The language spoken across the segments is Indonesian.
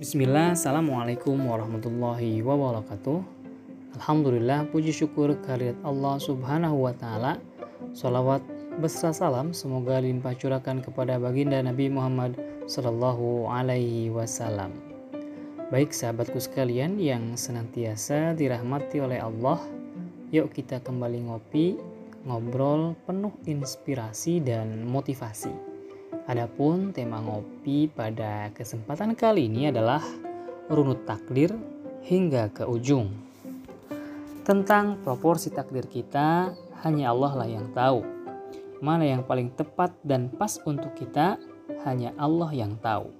Bismillah, Assalamualaikum warahmatullahi wabarakatuh. Alhamdulillah, puji syukur kehadirat Allah subhanahu wa ta'ala. Salawat beserta salam semoga limpah curahkan kepada baginda Nabi Muhammad Sallallahu alaihi wasallam. Baik sahabatku sekalian yang senantiasa dirahmati oleh Allah Yuk kita kembali ngopi, ngobrol penuh inspirasi dan motivasi Adapun tema ngopi pada kesempatan kali ini adalah runut takdir hingga ke ujung. Tentang proporsi takdir kita, hanya Allah lah yang tahu. Mana yang paling tepat dan pas untuk kita, hanya Allah yang tahu.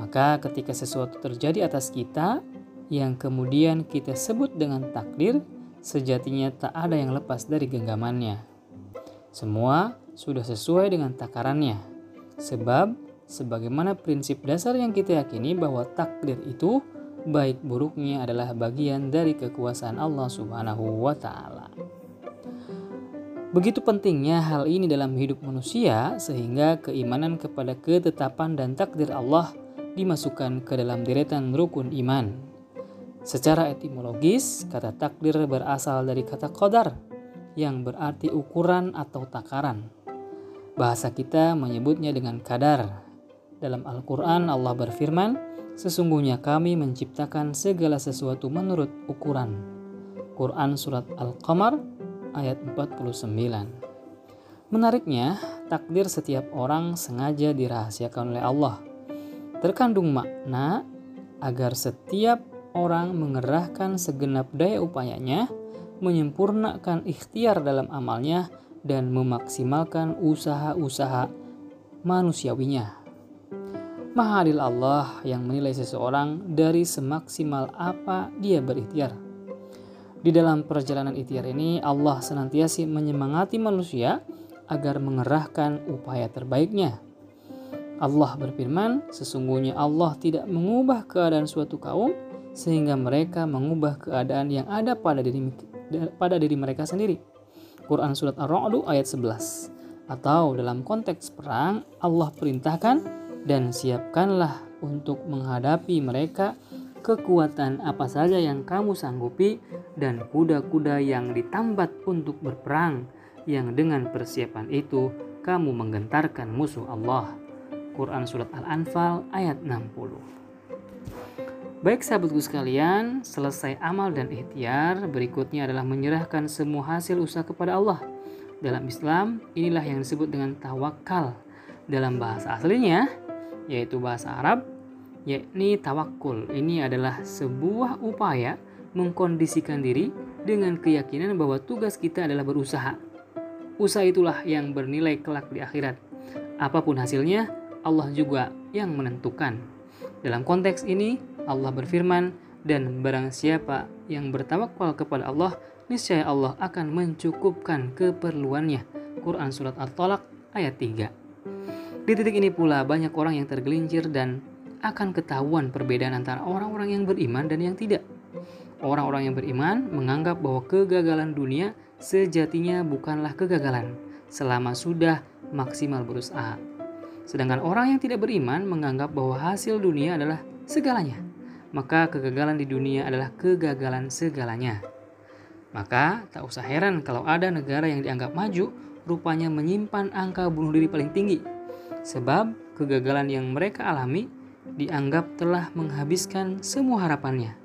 Maka ketika sesuatu terjadi atas kita, yang kemudian kita sebut dengan takdir, sejatinya tak ada yang lepas dari genggamannya. Semua sudah sesuai dengan takarannya Sebab sebagaimana prinsip dasar yang kita yakini bahwa takdir itu baik buruknya adalah bagian dari kekuasaan Allah Subhanahu wa taala. Begitu pentingnya hal ini dalam hidup manusia sehingga keimanan kepada ketetapan dan takdir Allah dimasukkan ke dalam deretan rukun iman. Secara etimologis, kata takdir berasal dari kata qadar yang berarti ukuran atau takaran. Bahasa kita menyebutnya dengan kadar. Dalam Al-Quran Allah berfirman, Sesungguhnya kami menciptakan segala sesuatu menurut ukuran. Quran Surat Al-Qamar ayat 49 Menariknya, takdir setiap orang sengaja dirahasiakan oleh Allah. Terkandung makna agar setiap orang mengerahkan segenap daya upayanya, menyempurnakan ikhtiar dalam amalnya, dan memaksimalkan usaha-usaha manusiawinya. Maha adil Allah yang menilai seseorang dari semaksimal apa dia berikhtiar. Di dalam perjalanan ikhtiar ini, Allah senantiasa menyemangati manusia agar mengerahkan upaya terbaiknya. Allah berfirman, sesungguhnya Allah tidak mengubah keadaan suatu kaum sehingga mereka mengubah keadaan yang ada pada diri pada diri mereka sendiri. Quran Surat Ar-Ra'du ayat 11. Atau dalam konteks perang, Allah perintahkan dan siapkanlah untuk menghadapi mereka kekuatan apa saja yang kamu sanggupi dan kuda-kuda yang ditambat untuk berperang yang dengan persiapan itu kamu menggentarkan musuh Allah. Quran Surat Al-Anfal ayat 60 Baik sahabatku sekalian, selesai amal dan ikhtiar, berikutnya adalah menyerahkan semua hasil usaha kepada Allah. Dalam Islam, inilah yang disebut dengan tawakal. Dalam bahasa aslinya, yaitu bahasa Arab, yakni tawakul. Ini adalah sebuah upaya mengkondisikan diri dengan keyakinan bahwa tugas kita adalah berusaha. Usaha itulah yang bernilai kelak di akhirat. Apa pun hasilnya, Allah juga yang menentukan. Dalam konteks ini, Allah berfirman, dan barang siapa yang bertawakal kepada Allah, niscaya Allah akan mencukupkan keperluannya. Quran Surat At-Tolak ayat 3 Di titik ini pula banyak orang yang tergelincir dan akan ketahuan perbedaan antara orang-orang yang beriman dan yang tidak. Orang-orang yang beriman menganggap bahwa kegagalan dunia sejatinya bukanlah kegagalan selama sudah maksimal berusaha. Sedangkan orang yang tidak beriman menganggap bahwa hasil dunia adalah segalanya maka kegagalan di dunia adalah kegagalan segalanya. Maka tak usah heran kalau ada negara yang dianggap maju rupanya menyimpan angka bunuh diri paling tinggi. Sebab kegagalan yang mereka alami dianggap telah menghabiskan semua harapannya.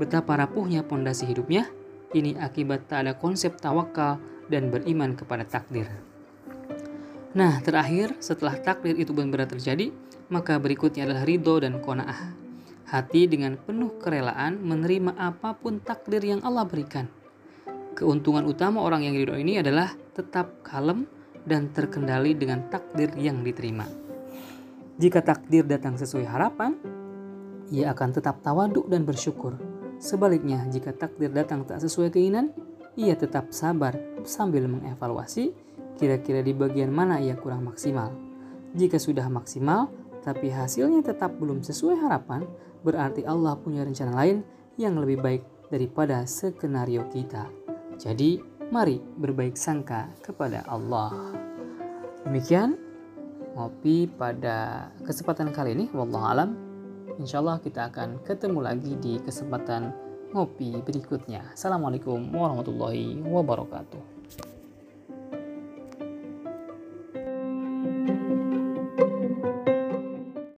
Betapa rapuhnya pondasi hidupnya, ini akibat tak ada konsep tawakal dan beriman kepada takdir. Nah, terakhir setelah takdir itu benar-benar terjadi, maka berikutnya adalah ridho dan kona'ah hati dengan penuh kerelaan menerima apa pun takdir yang Allah berikan. Keuntungan utama orang yang ridho ini adalah tetap kalem dan terkendali dengan takdir yang diterima. Jika takdir datang sesuai harapan, ia akan tetap tawaduk dan bersyukur. Sebaliknya, jika takdir datang tak sesuai keinginan, ia tetap sabar sambil mengevaluasi kira-kira di bagian mana ia kurang maksimal. Jika sudah maksimal, tapi hasilnya tetap belum sesuai harapan, berarti Allah punya rencana lain yang lebih baik daripada skenario kita. Jadi, mari berbaik sangka kepada Allah. Demikian ngopi pada kesempatan kali ini. Wallahu alam. Insya Allah kita akan ketemu lagi di kesempatan ngopi berikutnya. Assalamualaikum warahmatullahi wabarakatuh.